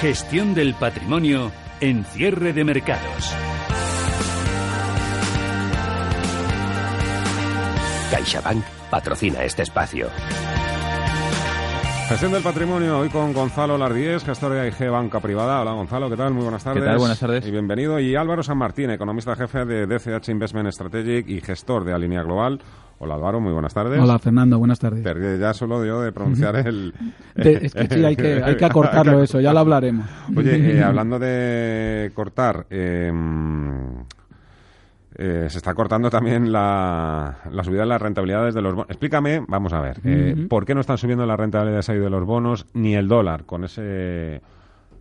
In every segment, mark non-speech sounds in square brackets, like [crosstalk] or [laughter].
Gestión del patrimonio en cierre de mercados. CaixaBank patrocina este espacio. Gestión del patrimonio, hoy con Gonzalo Lardíez, gestor de AIG Banca Privada. Hola Gonzalo, ¿qué tal? Muy buenas tardes. ¿Qué tal? Buenas tardes. Y bienvenido. Y Álvaro San Martín, economista jefe de DCH Investment Strategic y gestor de Alinea Global. Hola Álvaro, muy buenas tardes. Hola Fernando, buenas tardes. Perdí ya solo yo de pronunciar el... De- es que sí, hay que, hay que acortarlo [laughs] eso, ya lo hablaremos. Oye, eh, [laughs] hablando de cortar, eh, eh, se está cortando también la, la subida de las rentabilidades de los bonos. Explícame, vamos a ver, eh. ¿por qué no están subiendo las rentabilidades ahí de los bonos ni el dólar con ese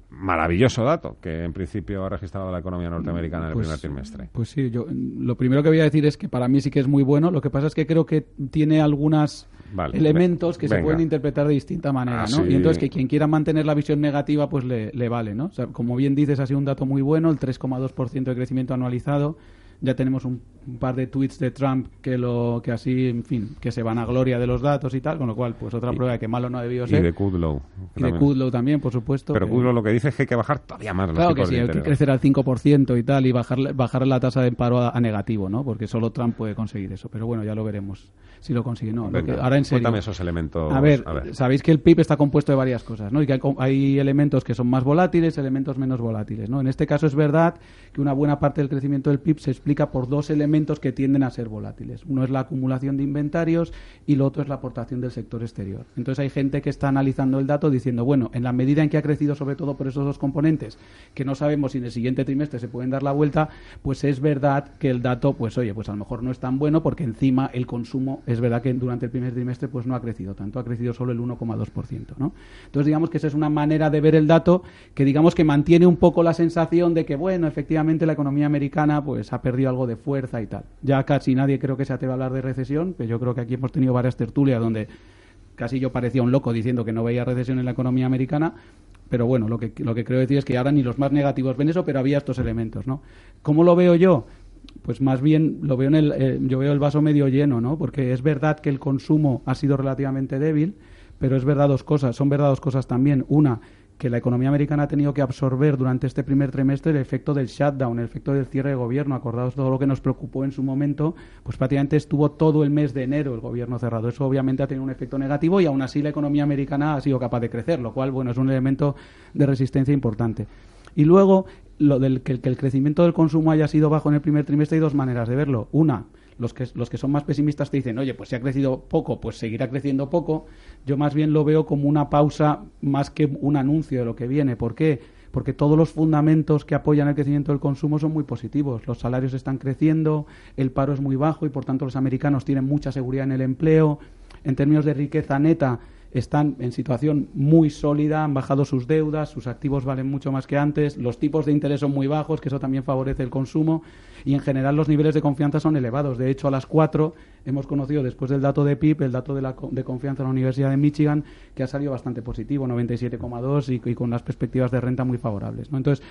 maravilloso dato que en principio ha registrado la economía norteamericana en el Pues- primer trimestre? Pues sí, yo lo primero que voy a decir es que para mí sí que es muy bueno. Lo que pasa es que creo que tiene algunos Vale, elementos que se pueden interpretar de distinta manera, Ah, ¿no? sí. Y entonces que quien quiera mantener la visión negativa, pues le, le vale, ¿no? O sea, como bien dices, ha sido un dato muy bueno, el 3,2% de crecimiento anualizado. Ya tenemos un, un par de tweets de Trump que lo que así, en fin, que se van a gloria de los datos y tal, con lo cual, pues otra prueba de que malo no ha debido Y ser. de Kudlow. Y de Kudlow también, por supuesto. Pero que- Kudlow lo que dice es que hay que bajar todavía más los Claro que sí, hay que crecer al 5% y tal y bajar, bajar la tasa de paro a, a negativo, ¿no? Porque solo Trump puede conseguir eso. Pero bueno, ya lo veremos si lo consigue. No, lo que- Venga, ahora en serio. Cuéntame esos elementos. A ver, sabéis que el PIB está compuesto de varias cosas, ¿no? Y que hay, hay elementos que son más volátiles, elementos menos volátiles, ¿no? En este caso es verdad que una buena parte del crecimiento del PIB se explica por dos elementos que tienden a ser volátiles. Uno es la acumulación de inventarios y lo otro es la aportación del sector exterior. Entonces hay gente que está analizando el dato diciendo, bueno, en la medida en que ha crecido sobre todo por esos dos componentes, que no sabemos si en el siguiente trimestre se pueden dar la vuelta, pues es verdad que el dato, pues oye, pues a lo mejor no es tan bueno porque encima el consumo es verdad que durante el primer trimestre pues no ha crecido tanto, ha crecido solo el 1,2%, ¿no? Entonces digamos que esa es una manera de ver el dato que digamos que mantiene un poco la sensación de que bueno, efectivamente la economía americana pues ha perdido algo de fuerza Ya casi nadie creo que se atreva a hablar de recesión, pero yo creo que aquí hemos tenido varias tertulias donde casi yo parecía un loco diciendo que no veía recesión en la economía americana, pero bueno, lo que, lo que creo decir es que ahora ni los más negativos ven eso, pero había estos elementos, ¿no? ¿Cómo lo veo yo? Pues más bien lo veo en el, eh, yo veo el vaso medio lleno, ¿no? Porque es verdad que el consumo ha sido relativamente débil, pero es verdad dos cosas, son verdad dos cosas también. Una, que la economía americana ha tenido que absorber durante este primer trimestre el efecto del shutdown, el efecto del cierre de gobierno. Acordaos todo lo que nos preocupó en su momento, pues prácticamente estuvo todo el mes de enero el gobierno cerrado. Eso obviamente ha tenido un efecto negativo y aún así la economía americana ha sido capaz de crecer, lo cual, bueno, es un elemento de resistencia importante. Y luego, lo del que, que el crecimiento del consumo haya sido bajo en el primer trimestre hay dos maneras de verlo. Una, los que, los que son más pesimistas te dicen, oye, pues si ha crecido poco, pues seguirá creciendo poco. Yo más bien lo veo como una pausa más que un anuncio de lo que viene. ¿Por qué? Porque todos los fundamentos que apoyan el crecimiento del consumo son muy positivos. Los salarios están creciendo, el paro es muy bajo y por tanto los americanos tienen mucha seguridad en el empleo. En términos de riqueza neta, están en situación muy sólida, han bajado sus deudas, sus activos valen mucho más que antes, los tipos de interés son muy bajos, que eso también favorece el consumo, y en general los niveles de confianza son elevados. De hecho, a las 4 hemos conocido, después del dato de PIB, el dato de, la, co- de confianza en la Universidad de Michigan, que ha salido bastante positivo, 97,2 y, y con unas perspectivas de renta muy favorables. Entonces,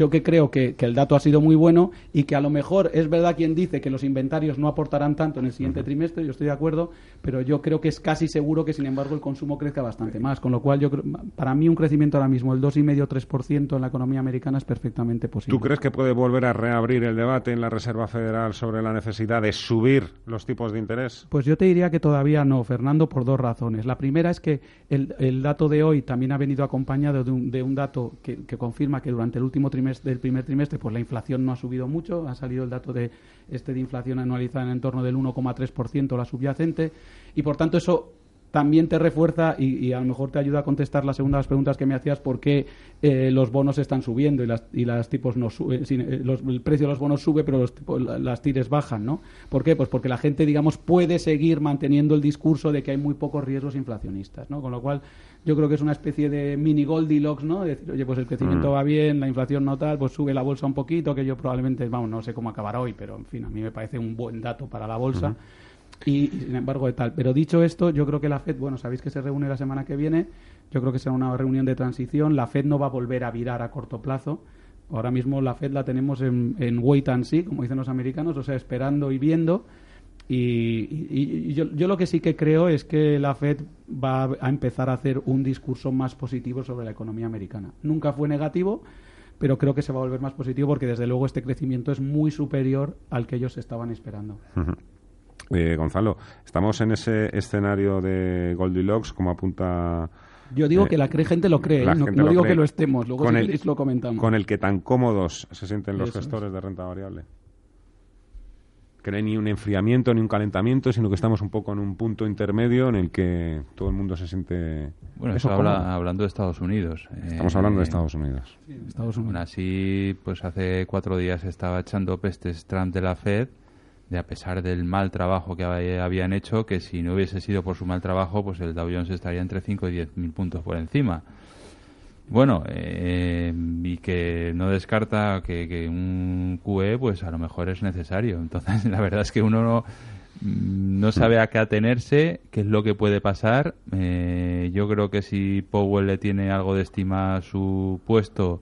yo que creo que, que el dato ha sido muy bueno y que a lo mejor es verdad quien dice que los inventarios no aportarán tanto en el siguiente trimestre, yo estoy de acuerdo, pero yo creo que es casi seguro que sin embargo el consumo crezca bastante más, con lo cual yo creo, para mí un crecimiento ahora mismo el 2,5-3% en la economía americana es perfectamente posible. ¿Tú crees que puede volver a reabrir el debate en la Reserva Federal sobre la necesidad de subir los tipos de interés? Pues yo te diría que todavía no, Fernando, por dos razones. La primera es que el, el dato de hoy también ha venido acompañado de un, de un dato que, que confirma que durante el último trimestre, del primer trimestre, pues la inflación no ha subido mucho. Ha salido el dato de este de inflación anualizada en torno del 1,3% la subyacente y por tanto eso también te refuerza y, a lo mejor te ayuda a contestar las segundas preguntas que me hacías por qué eh, los bonos están subiendo y las, y las tipos no suben, eh, el precio de los bonos sube pero los las tires bajan, ¿no? ¿Por qué? Pues porque la gente, digamos, puede seguir manteniendo el discurso de que hay muy pocos riesgos inflacionistas, ¿no? Con lo cual yo creo que es una especie de mini Goldilocks, ¿no? decir, oye, pues el crecimiento mm. va bien, la inflación no tal, pues sube la bolsa un poquito, que yo probablemente, vamos, no sé cómo acabará hoy, pero en fin, a mí me parece un buen dato para la bolsa. Y, sin embargo de tal. Pero dicho esto, yo creo que la Fed, bueno, sabéis que se reúne la semana que viene, yo creo que será una reunión de transición, la Fed no va a volver a virar a corto plazo. Ahora mismo la Fed la tenemos en, en wait and see, como dicen los americanos, o sea, esperando y viendo. Y, yo, yo, lo que sí que creo es que la Fed va a empezar a hacer un discurso más positivo sobre la economía americana. Nunca fue negativo, pero creo que se va a volver más positivo porque desde luego este crecimiento es muy superior al que ellos estaban esperando. Eh, Gonzalo, estamos en ese escenario de Goldilocks, como apunta. Yo digo que la gente lo cree, ¿eh? no, digo que lo estemos, luego con el, lo comentamos. Con el que tan cómodos se sienten los gestores de renta variable. Que no hay ni un enfriamiento ni un calentamiento, sino que estamos un poco en un punto intermedio en el que todo el mundo se siente. Bueno, eso habla, hablando de Estados Unidos. Estamos hablando de eh, Estados Unidos. Estados Unidos. así, pues hace cuatro días estaba echando pestes Trump de la Fed de a pesar del mal trabajo que habían hecho, que si no hubiese sido por su mal trabajo, pues el Dow Jones estaría entre 5 y 10 mil puntos por encima. Bueno, eh, y que no descarta que, un QE, pues a lo mejor es necesario. Entonces, [laughs] la verdad es que uno no, no sabe a qué atenerse, qué es lo que puede pasar. Eh, yo creo que si Powell le tiene algo de estima a su puesto,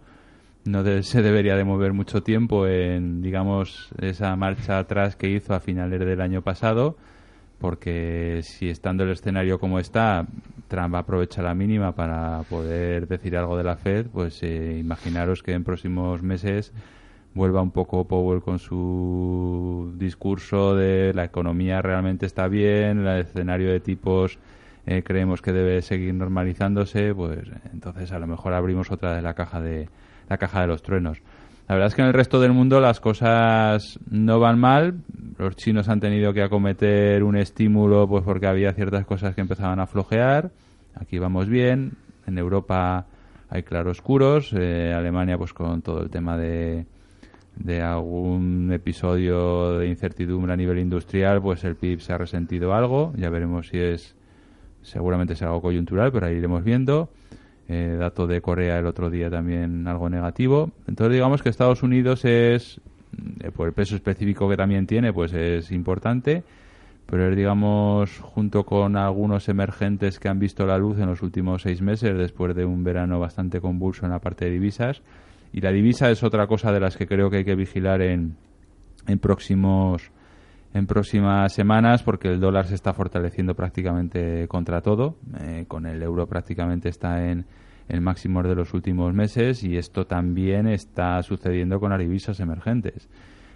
no se debería de mover mucho tiempo en, digamos, esa marcha atrás que hizo a finales del año pasado, porque si estando el escenario como está, Trump aprovecha la mínima para poder decir algo de la Fed, pues eh, imaginaros que en próximos meses vuelva un poco Powell con su discurso de la economía realmente está bien, el escenario de tipos eh, creemos que debe seguir normalizándose, pues entonces a lo mejor abrimos otra de la caja de la caja de los truenos. La verdad es que en el resto del mundo las cosas no van mal. Los chinos han tenido que acometer un estímulo pues porque había ciertas cosas que empezaban a flojear. Aquí vamos bien. En Europa hay claroscuros. Eh, Alemania pues con todo el tema de, de algún episodio de incertidumbre a nivel industrial, pues el PIB se ha resentido algo. Ya veremos si es seguramente es algo coyuntural, pero ahí iremos viendo. Eh, dato de Corea el otro día también algo negativo. Entonces digamos que Estados Unidos es, eh, por el peso específico que también tiene, pues es importante, pero es digamos junto con algunos emergentes que han visto la luz en los últimos seis meses después de un verano bastante convulso en la parte de divisas. Y la divisa es otra cosa de las que creo que hay que vigilar en, en próximos en próximas semanas porque el dólar se está fortaleciendo prácticamente contra todo. Eh, con el euro prácticamente está en el máximo de los últimos meses y esto también está sucediendo con las emergentes.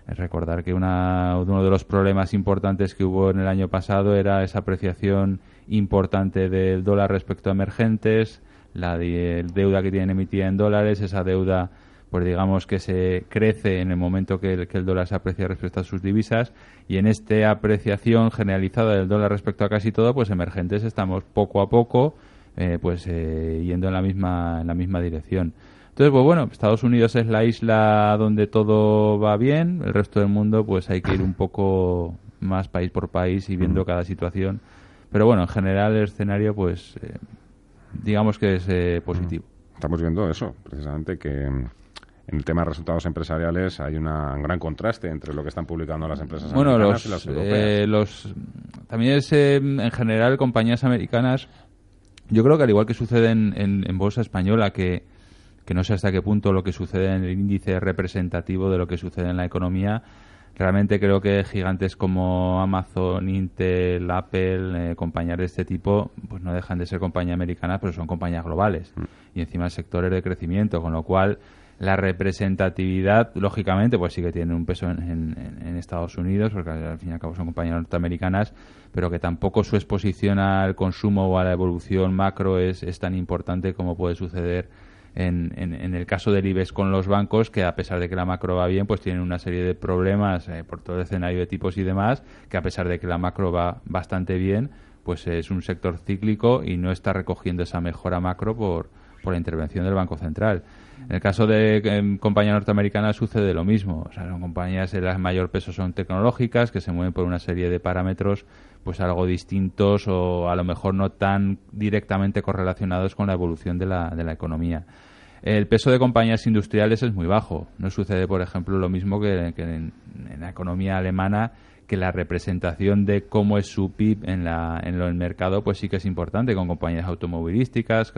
Recordar que una, uno de los problemas importantes que hubo en el año pasado era esa apreciación importante del dólar respecto a emergentes, la deuda que tienen emitida en dólares, esa deuda pues digamos que se crece en el momento que el, que el, dólar se aprecia respecto a sus divisas y en esta apreciación generalizada del dólar respecto a casi todo, pues emergentes estamos poco a poco eh, pues eh, yendo en la misma en la misma dirección. Entonces, pues bueno, Estados Unidos es la isla donde todo va bien, el resto del mundo pues hay que ir un poco más país por país y viendo cada situación. Pero bueno, en general el escenario pues eh, digamos que es positivo. Estamos viendo eso, precisamente que en el tema de resultados empresariales hay un gran contraste entre lo que están publicando las empresas americanas y las europeas. Eh, los, también es, eh, en general, compañías americanas, yo creo que al igual que sucede en, en, bolsa española, que, que no sé hasta qué punto lo que sucede en el índice es representativo de lo que sucede en la economía, realmente creo que gigantes como Amazon, Intel, Apple, eh, compañías de este tipo, pues no dejan de ser compañías americanas, pero son compañías globales. Mm. Y encima sectores de crecimiento, con lo cual la representatividad, lógicamente, pues sí que tiene un peso en, Estados Unidos, porque al fin y al cabo son compañías norteamericanas, pero que tampoco su exposición al consumo o a la evolución macro es, tan importante como puede suceder en, en, el caso del IBEX con los bancos, que a pesar de que la macro va bien, pues tienen una serie de problemas eh, por todo el escenario de tipos y demás, que a pesar de que la macro va bastante bien, pues es un sector cíclico y no está recogiendo esa mejora macro por la intervención del Banco Central. En el caso de eh, compañías norteamericanas sucede lo mismo. O sea, son compañías de las mayor peso son tecnológicas que se mueven por una serie de parámetros pues algo distintos o a lo mejor no tan directamente correlacionados con la evolución de la, de la economía. El peso de compañías industriales es muy bajo. No sucede, por ejemplo, lo mismo que, en, la economía alemana, que la representación de cómo es su PIB en, la, en el mercado, pues sí que es importante, con compañías automovilísticas,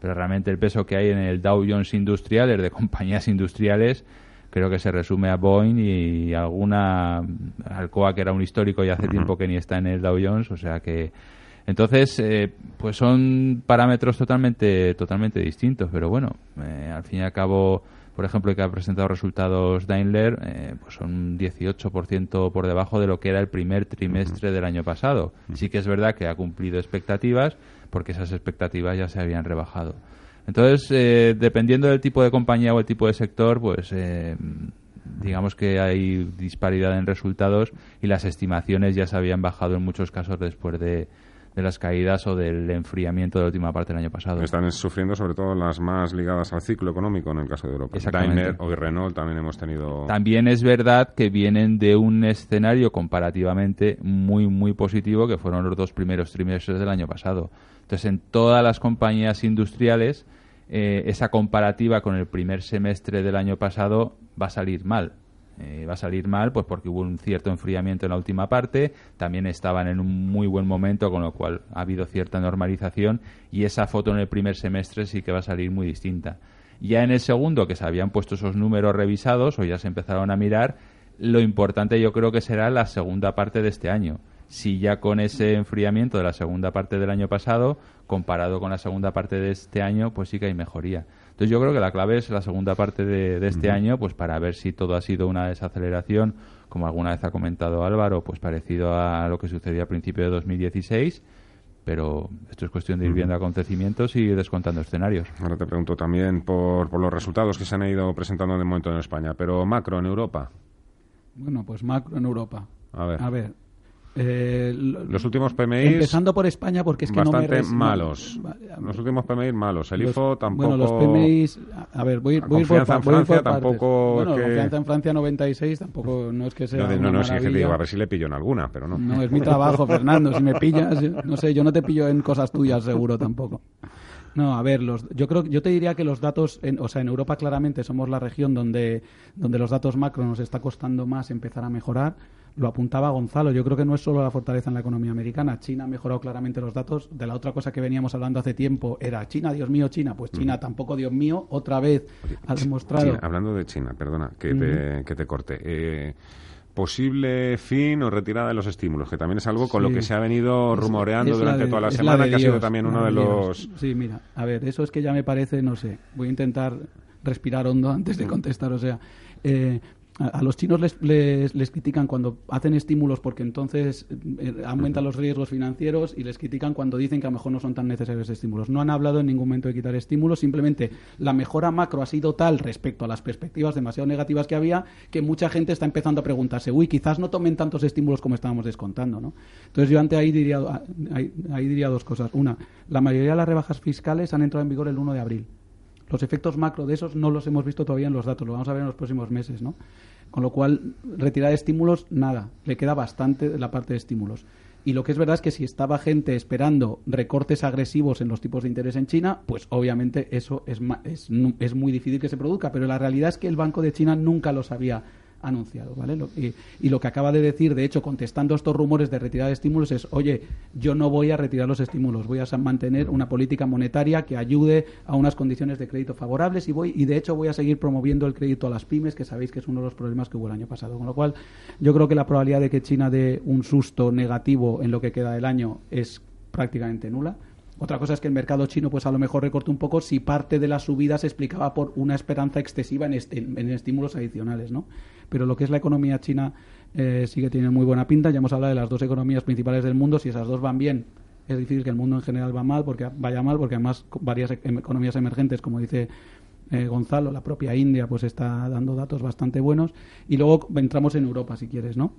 pero realmente el peso que hay en el Dow Jones industrial es de [laughs] compañías industriales creo que se resume a Boeing y alguna Alcoa que era un histórico y hace tiempo que ni está en el Dow Jones, o sea que entonces eh, pues son parámetros totalmente totalmente distintos, pero bueno, eh, al fin y al cabo por ejemplo, que ha presentado resultados Daimler, eh, pues son un 18% por debajo de lo que era el primer trimestre del año pasado. Sí que es verdad que ha cumplido expectativas, porque esas expectativas ya se habían rebajado. Entonces, eh, dependiendo del tipo de compañía o el tipo de sector, pues eh, digamos que hay disparidad en resultados y las estimaciones ya se habían bajado en muchos casos después de, las caídas o del enfriamiento de la última parte del año pasado. Están sufriendo sobre todo las más ligadas al ciclo económico en el caso de Europa. Daimler o Renault también hemos tenido. También es verdad que vienen de un escenario comparativamente muy, muy positivo que fueron los dos primeros trimestres del año pasado. Entonces, en todas las compañías industriales, eh, esa comparativa con el primer semestre del año pasado va a salir mal. Eh, va a salir mal pues porque hubo un cierto enfriamiento en la última parte, también estaban en un muy buen momento, con lo cual ha habido cierta normalización y esa foto en el primer semestre sí que va a salir muy distinta. Ya en el segundo, que se habían puesto esos números revisados o ya se empezaron a mirar, lo importante yo creo que será la segunda parte de este año si ya con ese enfriamiento de la segunda parte del año pasado, comparado con la segunda parte de este año, pues sí que hay mejoría. Entonces yo creo que la clave es la segunda parte de, este año, pues para ver si todo ha sido una desaceleración, como alguna vez ha comentado Álvaro, pues parecido a lo que sucedió a principio de 2016 pero esto es cuestión de ir viendo acontecimientos y descontando escenarios. Ahora te pregunto también por, por los resultados que se han ido presentando de momento en España, pero macro en Europa. Bueno, pues macro en Europa. A ver. A ver, eh, los últimos PMI empezando por España porque es que bastante no me malos. los últimos PMI malos. El IFO tampoco bueno los PMI a ver voy, voy confianza por, en Francia tampoco bueno que... confianza en Francia 96 tampoco no es que sea no no, no si digo a ver si le pillo en alguna pero no. No es mi trabajo [laughs] Fernando si me pillas no sé yo no te pillo en cosas tuyas seguro tampoco. No, a ver, los, yo creo, yo te diría que los datos, en, o sea, en Europa claramente somos la región donde, donde los datos macro nos está costando más empezar a mejorar lo apuntaba Gonzalo, yo creo que no es solo la fortaleza en la economía americana. China ha mejorado claramente los datos. De la otra cosa que veníamos hablando hace tiempo era China, Dios mío, China. Pues China tampoco, Dios mío, otra vez ha demostrado. hablando de China, perdona que, te, que te corte. Eh, posible fin o retirada de los estímulos, que también es algo con lo que se ha venido rumoreando durante toda la semana, que ha sido también uno de los... Sí, mira, a ver, eso es que ya me parece, no sé, voy a intentar respirar hondo antes de contestar, o sea, eh, a, los chinos les, les, critican cuando hacen estímulos porque entonces eh, aumentan los riesgos financieros y les critican cuando dicen que a lo mejor no son tan necesarios estímulos. No han hablado en ningún momento de quitar estímulos, simplemente la mejora macro ha sido tal respecto a las perspectivas demasiado negativas que había que mucha gente está empezando a preguntarse, uy, quizás no tomen tantos estímulos como estábamos descontando. ¿no? Entonces yo ante ahí diría, ahí, ahí diría dos cosas. Una, la mayoría de las rebajas fiscales han entrado en vigor el 1 de abril. Los efectos macro de esos no los hemos visto todavía en los datos, lo vamos a ver en los próximos meses, ¿no? Con lo cual, retirar estímulos, nada, le queda bastante la parte de estímulos. Y lo que es verdad es que si estaba gente esperando recortes agresivos en los tipos de interés en China, pues obviamente eso es, es, es muy difícil que se produzca. Pero la realidad es que el Banco de China nunca los había anunciado, ¿vale? y, lo que acaba de decir, de hecho, contestando estos rumores de retirada de estímulos es, oye, yo no voy a retirar los estímulos, voy a mantener una política monetaria que ayude a unas condiciones de crédito favorables y voy y de hecho voy a seguir promoviendo el crédito a las pymes, que sabéis que es uno de los problemas que hubo el año pasado. Con lo cual, yo creo que la probabilidad de que China dé un susto negativo en lo que queda del año es prácticamente nula. Otra cosa es que el mercado chino, pues a lo mejor recorte un poco si parte de la subida se explicaba por una esperanza excesiva en, en estímulos adicionales, ¿no? pero lo que es la economía china eh, sigue teniendo muy buena pinta. Ya hemos hablado de las dos economías principales del mundo. Si esas dos van bien, es difícil que el mundo en general va mal, porque vaya mal, porque además varias e-, em, economías emergentes, como dice eh, Gonzalo, la propia India, pues está dando datos bastante buenos. Y luego entramos en Europa, si quieres, ¿no?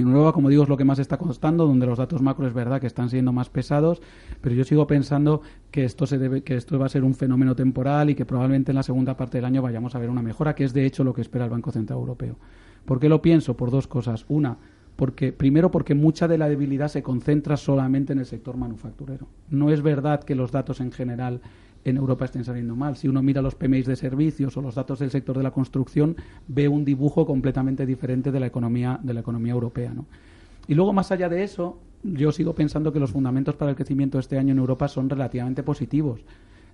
En Europa, como digo, es lo que más está costando, donde los datos macro es verdad que están siendo más pesados, pero yo sigo pensando que esto se debe, que esto va a ser un fenómeno temporal y que probablemente en la segunda parte del año vayamos a ver una mejora, que es de hecho lo que espera el Banco Central Europeo. ¿Por qué lo pienso? Por dos cosas. Una, porque primero porque mucha de la debilidad se concentra solamente en el sector manufacturero. No es verdad que los datos en general en Europa estén saliendo mal. Si uno mira los PMI de servicios o los datos del sector de la construcción, ve un dibujo completamente diferente de la economía, de la economía europea. ¿no? Y luego, más allá de eso, yo sigo pensando que los fundamentos para el crecimiento este año en Europa son relativamente positivos.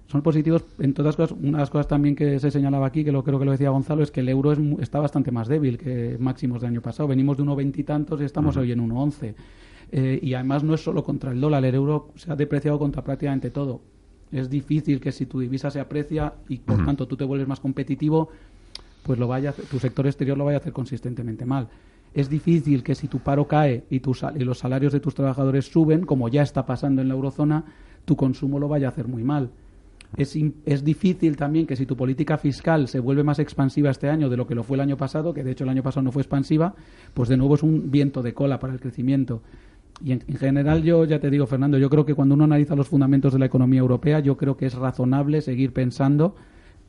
Son positivos, en todas cosas, una de las cosas también que se señalaba aquí, que lo creo que lo decía Gonzalo, es que el euro está bastante más débil que máximos del año pasado. Venimos de 1,20 y tantos y estamos hoy en 1,11. Eh, y además no es solo contra el dólar, el euro se ha depreciado contra prácticamente todo es difícil que si tu divisa se aprecia y por tanto tú te vuelves más competitivo, pues lo vaya, tu sector exterior lo vaya a hacer consistentemente mal. Es difícil que si tu paro cae y, y los salarios de tus trabajadores suben, como ya está pasando en la eurozona, tu consumo lo vaya a hacer muy mal. Es, es, difícil también que si tu política fiscal se vuelve más expansiva este año de lo que lo fue el año pasado, que de hecho el año pasado no fue expansiva, pues de nuevo es un viento de cola para el crecimiento. Y en, general yo ya te digo, Fernando, yo creo que cuando uno analiza los fundamentos de la economía europea, yo creo que es razonable seguir pensando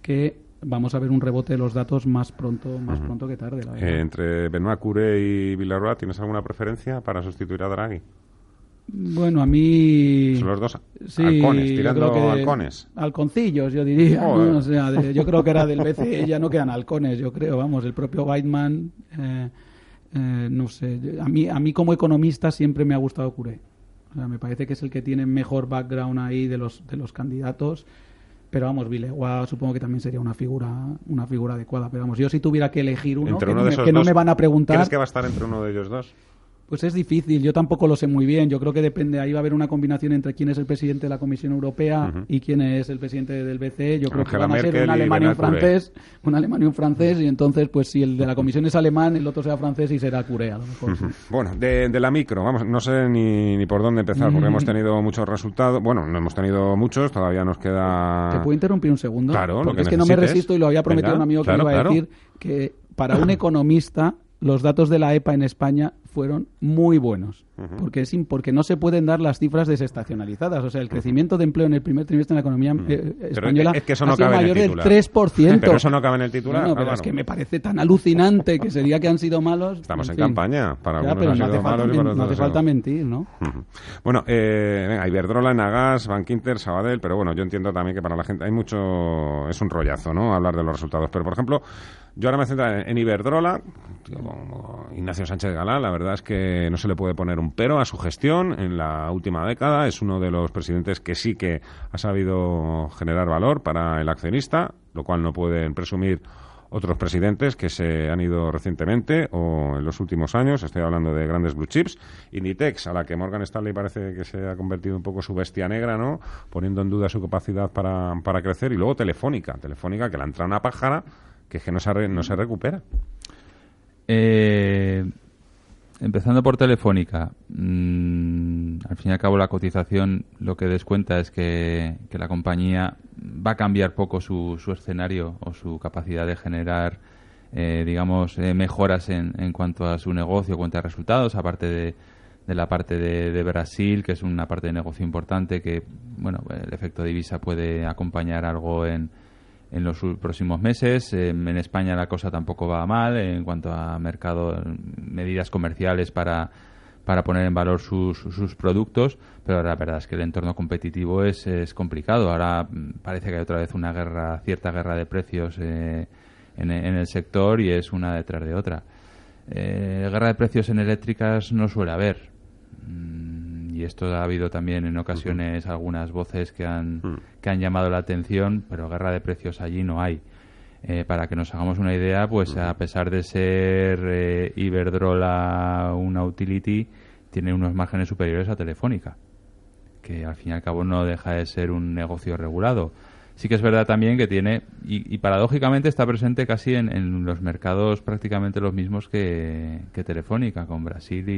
que vamos a ver un rebote de los datos más pronto más pronto que tarde. Eh, entre Benoit Cure y Villarroa, ¿tienes alguna preferencia para sustituir a Draghi? Bueno, a mí... Son los dos halcones, tirando halcones. Halconcillos, yo diría. O sea, yo creo que era del BCE, ya no quedan halcones, yo creo. Vamos, el propio Weidman... Eh, eh, no sé, a mí, a mí como economista siempre me ha gustado Curé. me parece que es el que tiene mejor background ahí de los, de los candidatos. Pero vamos, Vilegua supongo que también sería una figura una figura adecuada. Pero vamos, yo si tuviera que elegir uno, que, no, me, van a preguntar... ¿Crees que va a estar entre uno de ellos dos? Pues es difícil, yo tampoco lo sé muy bien. Yo creo que depende, ahí va a haber una combinación entre quién es el presidente de la Comisión Europea y quién es el presidente del BCE. Yo creo que van a ser un alemán y un francés, un alemán y un francés, y entonces, pues si el de la Comisión es alemán, el otro será francés y será Curé, a lo mejor. Bueno, de, la micro, vamos, no sé ni, ni por dónde empezar, porque hemos [laughs] tenido muchos resultados. Bueno, no hemos tenido muchos, todavía nos queda. ¿Te puedo interrumpir un segundo? Claro, porque es que no me resisto y lo había prometido un amigo que iba a decir que para un [clears throat] economista los datos de la EPA en España fueron muy buenos, porque, es, porque no se pueden dar las cifras desestacionalizadas. O sea, el crecimiento de empleo en el primer trimestre en la economía eh, española es que eso no ha sido mayor del 3%. Pero eso no cabe en el titular. No, pero es que me parece tan alucinante que sería que han sido malos. Estamos en, campaña. Para ya, pero no hace, falta, no hace falta mentir, ¿no? Bueno, eh, venga, Iberdrola, Nagas, Bankinter, Sabadell, pero bueno, yo entiendo también que para la gente hay mucho... Es un rollazo, ¿no? Hablar de los resultados. Pero, por ejemplo, yo ahora me centro en Iberdrola, como Ignacio Sánchez Galán, la verdad es que no se le puede poner un pero a su gestión en la última década. Es uno de los presidentes que sí que ha sabido generar valor para el accionista, lo cual no pueden presumir otros presidentes que se han ido recientemente o en los últimos años. Estoy hablando de grandes blue chips. Inditex, a la que Morgan Stanley parece que se ha convertido un poco su bestia negra, ¿no? Poniendo en duda su capacidad para, para crecer. Y luego Telefónica. Telefónica, que la entra una pájara que es que no se, no se recupera. Eh, empezando por Telefónica, mm, al fin y al cabo la cotización lo que descuenta es que, la compañía va a cambiar poco su, su escenario o su capacidad de generar, eh, digamos, eh, mejoras en, en, cuanto a su negocio, cuenta de resultados, aparte de, de la parte de, de, Brasil, que es una parte de negocio importante que, bueno, el efecto divisa puede acompañar algo en en los próximos meses. en España la cosa tampoco va mal en cuanto a mercado, medidas comerciales para, para poner en valor sus, sus productos, pero la verdad es que el entorno competitivo es, es complicado. Ahora mm, parece que hay otra vez una guerra, cierta guerra de precios eh, en, en, el sector y es una detrás de otra. Eh, guerra de precios en eléctricas no suele haber. Mm, y esto ha habido también en ocasiones algunas voces que han, mm. que han llamado la atención, pero guerra de precios allí no hay. Eh, para que nos hagamos una idea, pues a pesar de ser eh, Iberdrola una utility, tiene unos márgenes superiores a Telefónica, que al fin y al cabo no deja de ser un negocio regulado. Sí que es verdad también que tiene, y, paradójicamente está presente casi en, los mercados prácticamente los mismos que, Telefónica, con Brasil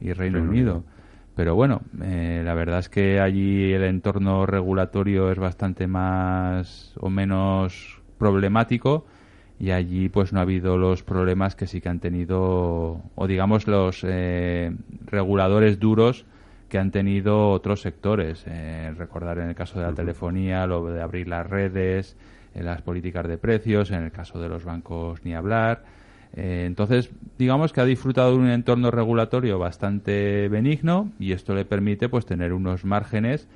y, Reino, Unido. Pero bueno, eh, la verdad es que allí el entorno regulatorio es bastante más o menos problemático y allí pues no ha habido los problemas que sí que han tenido o digamos los eh, reguladores duros que han tenido otros sectores. Eh, recordar en el caso de la telefonía, lo de abrir las redes, en las políticas de precios, en el caso de los bancos ni hablar. Eh, entonces, digamos que ha disfrutado de un entorno regulatorio bastante benigno y esto le permite pues tener unos márgenes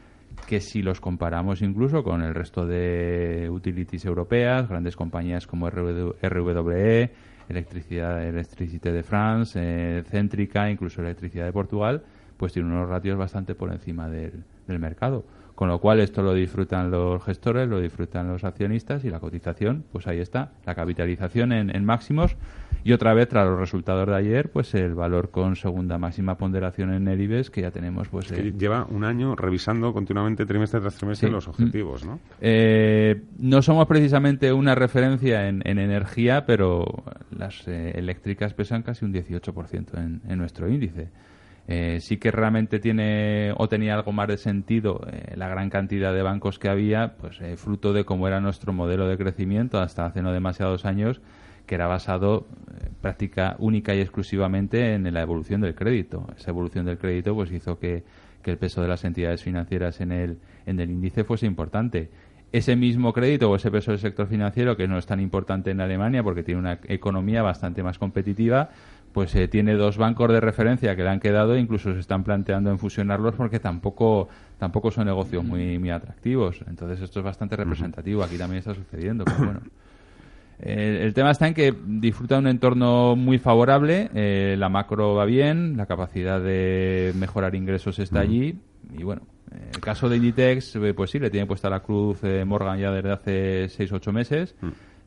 que si los comparamos incluso con el resto de utilities europeas, grandes compañías como RWE, Electricidad, Electricité de France, eh, Céntrica, incluso Electricidad de Portugal, pues tiene unos ratios bastante por encima del, del mercado. Con lo cual esto lo disfrutan los gestores, lo disfrutan los accionistas y la cotización, pues ahí está, la capitalización en, en máximos y otra vez, tras los resultados de ayer, pues el valor con segunda máxima ponderación en el IBEX que ya tenemos. pues eh, Lleva un año revisando continuamente trimestre tras trimestre los objetivos, ¿no? Eh, no somos precisamente una referencia en, energía, pero las eh, eléctricas pesan casi un 18% en, en nuestro índice. Sí que realmente tiene o tenía algo más de sentido la gran cantidad de bancos que había, pues fruto de cómo era nuestro modelo de crecimiento hasta hace no demasiados años, que era basado eh, práctica única y exclusivamente en la evolución del crédito. Esa evolución del crédito pues hizo que, el peso de las entidades financieras en el, en el índice fuese importante. Ese mismo crédito o ese peso del sector financiero, que no es tan importante en Alemania porque tiene una economía bastante más competitiva, pues eh, tiene dos bancos de referencia que le han quedado e incluso se están planteando en fusionarlos porque tampoco tampoco son negocios muy, muy atractivos. Entonces esto es bastante representativo. Aquí también está sucediendo, pero bueno. el tema está en que disfruta de un entorno muy favorable, eh, la macro va bien, la capacidad de mejorar ingresos está allí y bueno, el caso de Inditex, eh, pues sí, le tiene puesta la cruz eh, Morgan ya desde hace 6-8 meses.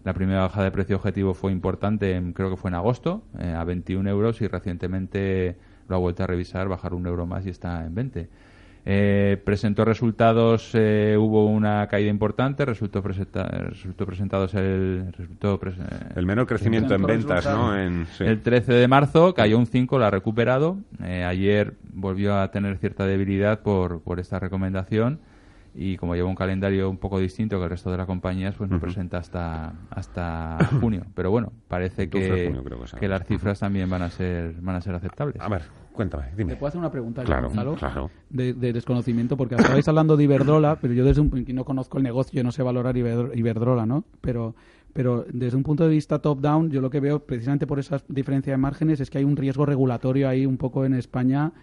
La primera baja de precio objetivo fue importante, creo que fue en agosto, a 21 euros y recientemente lo ha vuelto a revisar, bajar un euro más y está en 20. Eh, presentó resultados, eh, hubo una caída importante, resultó, resultó presentados el resultó el menor crecimiento en ventas, ¿no? En, El 13 de marzo cayó un 5, lo ha recuperado. Eh, ayer volvió a tener cierta debilidad por, por esta recomendación y como lleva un calendario un poco distinto que el resto de las compañías, pues no presenta hasta hasta [coughs] junio. Pero bueno, parece que, que, las cifras también van a ser van a ser aceptables. A ver, Cuéntame, dime. ¿Te puedo hacer una pregunta, claro, claro. De, desconocimiento? Porque estabais hablando de Iberdrola, pero yo desde un no conozco el negocio, yo no sé valorar Iberdrola, ¿no? Pero, pero desde un punto de vista top-down, yo lo que veo, precisamente por esa diferencia de márgenes, es que hay un riesgo regulatorio ahí un poco en España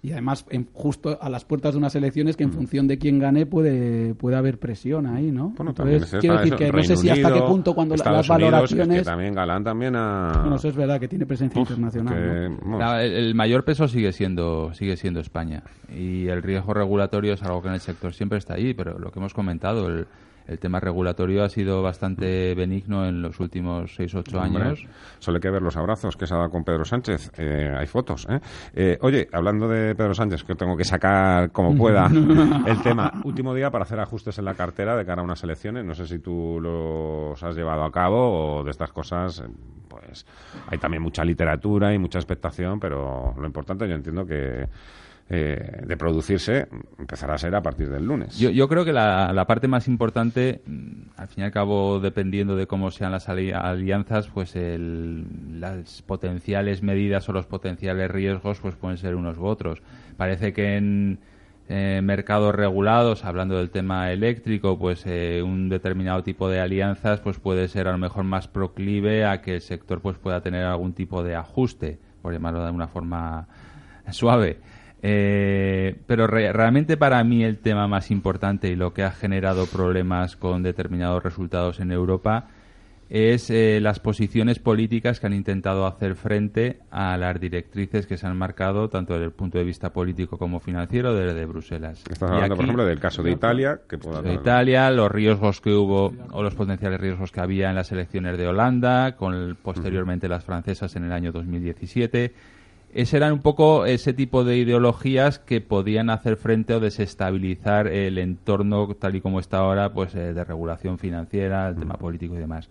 y además en, justo a las puertas de unas elecciones que en mm. función de quién gane puede puede haber presión ahí, ¿no? Bueno, también quiero decir que no sé si hasta qué punto cuando las valoraciones... también Galán también a... Bueno, eso es verdad, que tiene presencia internacional. el, mayor peso sigue siendo sigue siendo España y el riesgo regulatorio es algo que en el sector siempre está ahí, pero lo que hemos comentado, el el tema regulatorio ha sido bastante benigno en los últimos 6 o 8 años. Solo hay que ver los abrazos que se ha dado con Pedro Sánchez. Eh, hay fotos. ¿eh? ¿eh? oye, hablando de Pedro Sánchez, que tengo que sacar como pueda [laughs] el tema. Último día para hacer ajustes en la cartera de cara a unas elecciones. No sé si tú los has llevado a cabo o de estas cosas. Pues hay también mucha literatura y mucha expectación, pero lo importante yo entiendo que eh, de producirse empezará a ser a partir del lunes. Yo, creo que la, parte más importante, mm, al fin y al cabo, dependiendo de cómo sean las alianzas, pues las potenciales medidas o los potenciales riesgos pues pueden ser unos u otros. Parece que en eh, mercados regulados, hablando del tema eléctrico, pues eh, un determinado tipo de alianzas pues puede ser a lo mejor más proclive a que el sector pues pueda tener algún tipo de ajuste, por llamarlo de una forma suave. Eh, pero realmente para mí el tema más importante y lo que ha generado problemas con determinados resultados en Europa es eh, las posiciones políticas que han intentado hacer frente a las directrices que se han marcado tanto desde el punto de vista político como financiero desde Bruselas. Estás hablando, por ejemplo, del caso de Italia. Que de Italia, los riesgos que hubo o los potenciales riesgos que había en las elecciones de Holanda, con posteriormente las francesas en el año 2017 ese eran un poco ese tipo de ideologías que podían hacer frente o desestabilizar el entorno tal y como está ahora, pues eh, de regulación financiera, el tema mm. político y demás.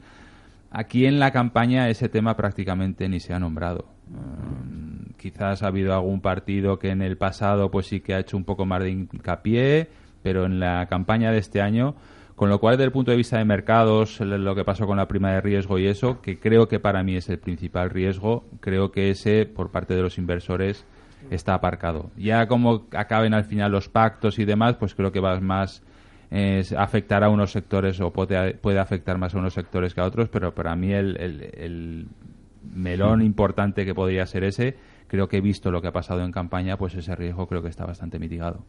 Aquí en la campaña ese tema prácticamente ni se ha nombrado. Mm, quizás ha habido algún partido que en el pasado pues sí que ha hecho un poco más de hincapié, pero en la campaña de este año Con lo cual, desde el punto de vista de mercados, lo que pasó con la prima de riesgo y eso, que creo que para mí es el principal riesgo, creo que ese, por parte de los inversores, está aparcado. Ya como acaben al final los pactos y demás, pues creo que va más es afectar a unos sectores o puede, afectar más a unos sectores que a otros, pero para mí el, el, melón importante que podría ser ese, creo que visto lo que ha pasado en campaña, pues ese riesgo creo que está bastante mitigado.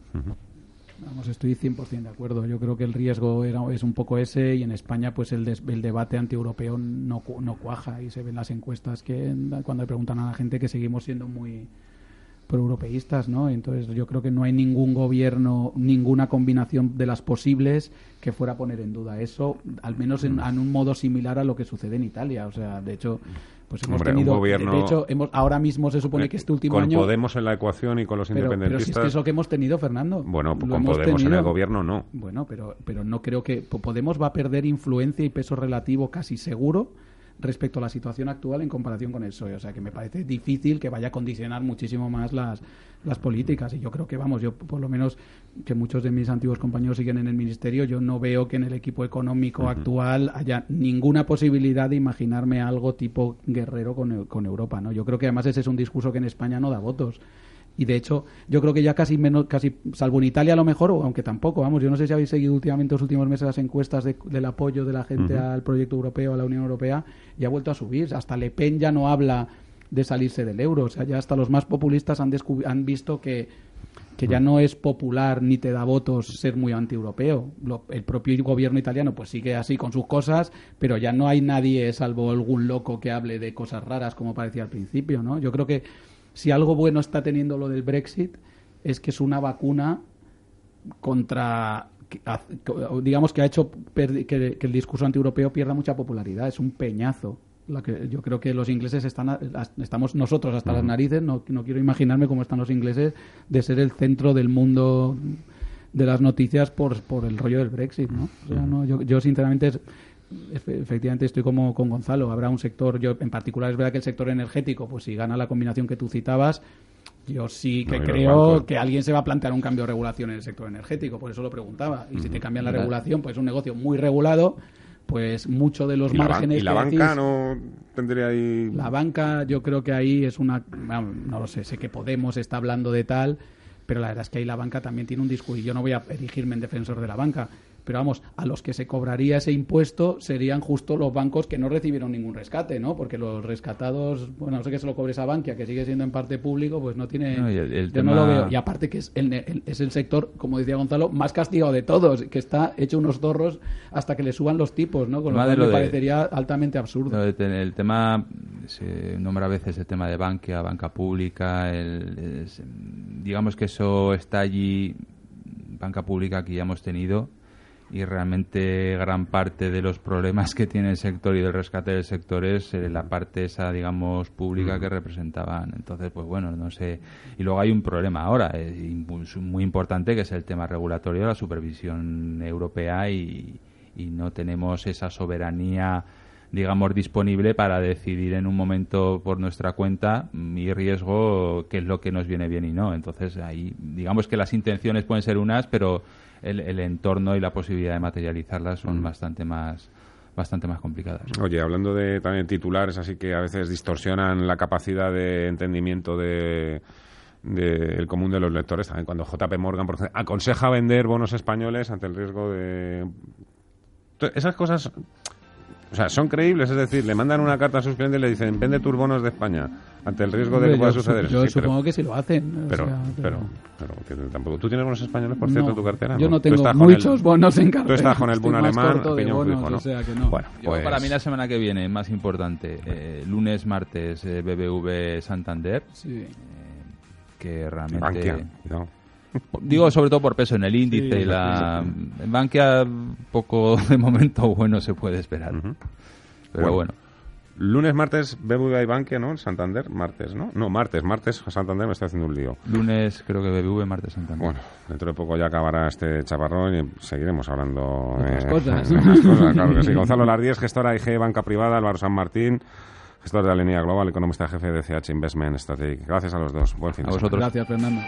Vamos, estoy 100% de acuerdo. Yo creo que el riesgo era, es un poco ese y en España pues el, el debate antieuropeo no, no cuaja y se ven las encuestas que cuando le preguntan a la gente que seguimos siendo muy proeuropeístas, ¿no? Entonces yo creo que no hay ningún gobierno, ninguna combinación de las posibles que fuera a poner en duda eso, al menos en, un modo similar a lo que sucede en Italia. O sea, de hecho, pues hemos tenido, gobierno, de hecho, hemos, ahora mismo se supone que este último con año con Podemos en la ecuación y con los independentistas. Pero si es, que es lo que hemos tenido, Fernando. Bueno, con Podemos en el gobierno no. Bueno, pero pero no creo que Podemos va a perder influencia y peso relativo casi seguro respecto a la situación actual en comparación con el PSOE. O sea, que me parece difícil que vaya a condicionar muchísimo más las, las políticas. Y yo creo que, vamos, yo por lo menos que muchos de mis antiguos compañeros siguen en el ministerio, yo no veo que en el equipo económico actual haya ninguna posibilidad de imaginarme algo tipo guerrero con, con Europa. ¿no? Yo creo que además ese es un discurso que en España no da votos y de hecho yo creo que ya casi menos casi salvo en Italia a lo mejor o aunque tampoco vamos yo no sé si habéis seguido últimamente los últimos meses las encuestas del apoyo de la gente al proyecto europeo a la Unión Europea y ha vuelto a subir hasta Le Pen ya no habla de salirse del euro o sea ya hasta los más populistas han han visto que que ya no es popular ni te da votos ser muy antieuropeo. el propio gobierno italiano pues sigue así con sus cosas, pero ya no hay nadie, salvo algún loco que hable de cosas raras como parecía al principio, ¿no? Yo creo que si algo bueno está teniendo lo del Brexit es que es una vacuna contra digamos que ha hecho que, el discurso antieuropeo pierda mucha popularidad. Es un peñazo. Que yo creo que los ingleses están estamos nosotros hasta las narices. No, no quiero imaginarme cómo están los ingleses de ser el centro del mundo de las noticias por, por el rollo del Brexit ¿no? O sea, no yo, yo sinceramente efectivamente estoy como con Gonzalo. Habrá un sector, yo en particular es verdad que el sector energético, pues si gana la combinación que tú citabas, yo sí que creo que alguien se va a plantear un cambio de regulación en el sector energético, por eso lo preguntaba. Y si te cambian la regulación, pues es un negocio muy regulado, pues mucho de los márgenes. ¿Y la, banca no tendría ahí.? La banca, yo creo que ahí es una. No lo sé, sé que Podemos está hablando de tal, pero la verdad es que ahí la banca también tiene un discurso. Y yo no voy a erigirme en defensor de la banca, pero vamos, a los que se cobraría ese impuesto serían justo los bancos que no recibieron ningún rescate, ¿no? Porque los rescatados, bueno, no sé que se lo cobre esa Bankia, que sigue siendo en parte público, pues no tiene... No, yo no lo veo. Y aparte que es el, es el sector, como decía Gonzalo, más castigado de todos, que está hecho unos zorros hasta que le suban los tipos, ¿no? Con lo cual me parecería altamente absurdo. El tema, se nombra a veces el tema de Bankia, banca pública, digamos que eso está allí, banca pública que ya hemos tenido y realmente gran parte de los problemas que tiene el sector y del rescate del sector es eh, la parte esa, digamos, pública que representaban. Entonces, pues bueno, no sé. Y luego hay un problema ahora, es muy importante, que es el tema regulatorio, la supervisión europea y, y no tenemos esa soberanía digamos, disponible para decidir en un momento por nuestra cuenta mi riesgo qué es lo que nos viene bien y no. Entonces, ahí, digamos que las intenciones pueden ser unas, pero el, entorno y la posibilidad de materializarlas son bastante más bastante más complicadas. Oye, hablando de también titulares, así que a veces distorsionan la capacidad de entendimiento de del común de los lectores. También cuando JP Morgan por aconseja vender bonos españoles ante el riesgo de... Esas cosas o sea, son creíbles, es decir, le mandan una carta a sus clientes y le dicen, vende tus bonos de España, ante el riesgo de que pueda suceder. Yo supongo que sí lo hacen. Pero, pero, pero, tampoco. ¿Tú tienes bonos españoles, por cierto, en tu cartera? Yo no, tengo muchos bonos en cartera. Tú estás con el bono alemán, ¿no? O sea que no. Bueno, pues... para mí la semana que viene, más importante, eh, lunes, martes, eh, BBV Santander. Sí. Eh, que realmente... Bankia, no. Digo sobre todo por peso en el índice y la en Bankia poco de momento bueno se puede esperar. Pero bueno. Lunes, martes, BBVA y Bankia, ¿no? Santander, martes, ¿no? No, martes, martes, Santander me está haciendo un lío. Lunes creo que BBV, martes, Santander. Bueno, dentro de poco ya acabará este chaparrón y seguiremos hablando de cosas. claro que sí. Gonzalo Lardíez, gestora IG Banca Privada, Álvaro San Martín, gestor de la línea global, economista jefe de CH Investment Strategic. Gracias a los dos. Buen fin a vosotros. Gracias, Fernando.